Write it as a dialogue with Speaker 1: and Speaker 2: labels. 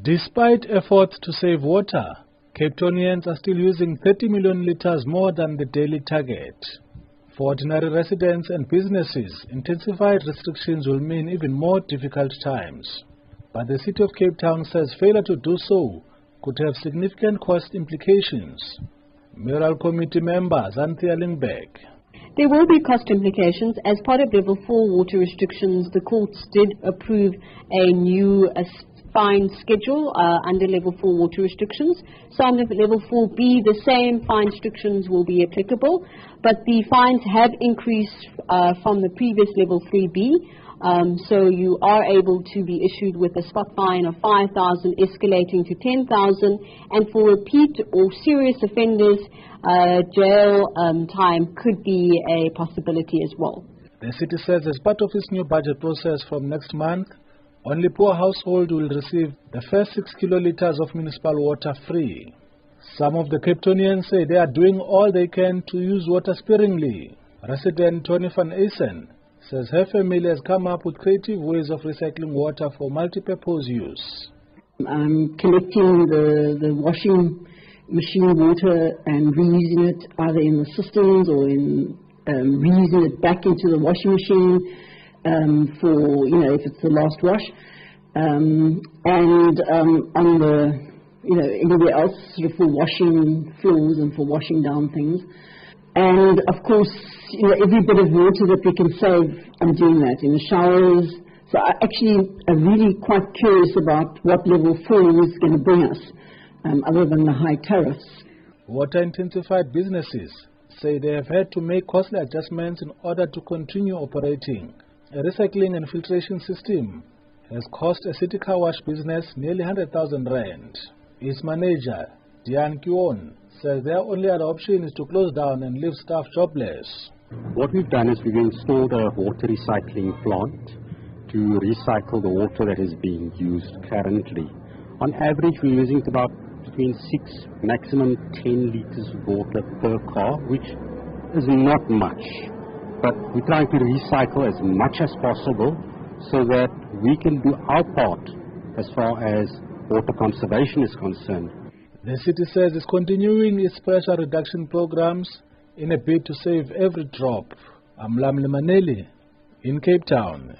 Speaker 1: Despite efforts to save water, Capetonians are still using 30 million litres more than the daily target. For ordinary residents and businesses, intensified restrictions will mean even more difficult times. But the City of Cape Town says failure to do so could have significant cost implications. Mayoral Committee member Xanthea Limberg
Speaker 2: there will be cost implications. As part of level 4 water restrictions, the courts did approve a new uh, fine schedule uh, under level 4 water restrictions. So under level 4B, the same fine restrictions will be applicable, but the fines have increased uh, from the previous level 3B. Um, so you are able to be issued with a spot fine of 5,000 escalating to 10,000 and for repeat or serious offenders, uh, jail um, time could be a possibility as well.
Speaker 1: The city says as part of its new budget process from next month, only poor households will receive the first 6 kiloliters of municipal water free. Some of the Capetonians say they are doing all they can to use water sparingly. Resident Tony van Eisen says her family has come up with creative ways of recycling water for multi-purpose use.
Speaker 3: I'm collecting the, the washing machine water and reusing it either in the systems or in um, reusing it back into the washing machine um, for, you know, if it's the last wash. Um, and um, on the, you know, anywhere else sort of for washing floors and for washing down things. And of course, you know, every bit of water that we can save, I'm doing that in the showers. So I actually am really quite curious about what level four is going to bring us, um, other than the high tariffs.
Speaker 1: Water intensified businesses say they have had to make costly adjustments in order to continue operating. A recycling and filtration system has cost a city car wash business nearly 100,000 rand. Its manager, Diane Kion, says their only other option is to close down and leave staff jobless.
Speaker 4: What we've done is we've installed a water recycling plant to recycle the water that is being used currently. On average, we're using about between 6, maximum 10 liters of water per car, which is not much. But we're trying to recycle as much as possible so that we can do our part as far as water conservation is concerned.
Speaker 1: The city says it's continuing its pressure reduction programs in a bid to save every drop. Mlamli Maneli in Cape Town.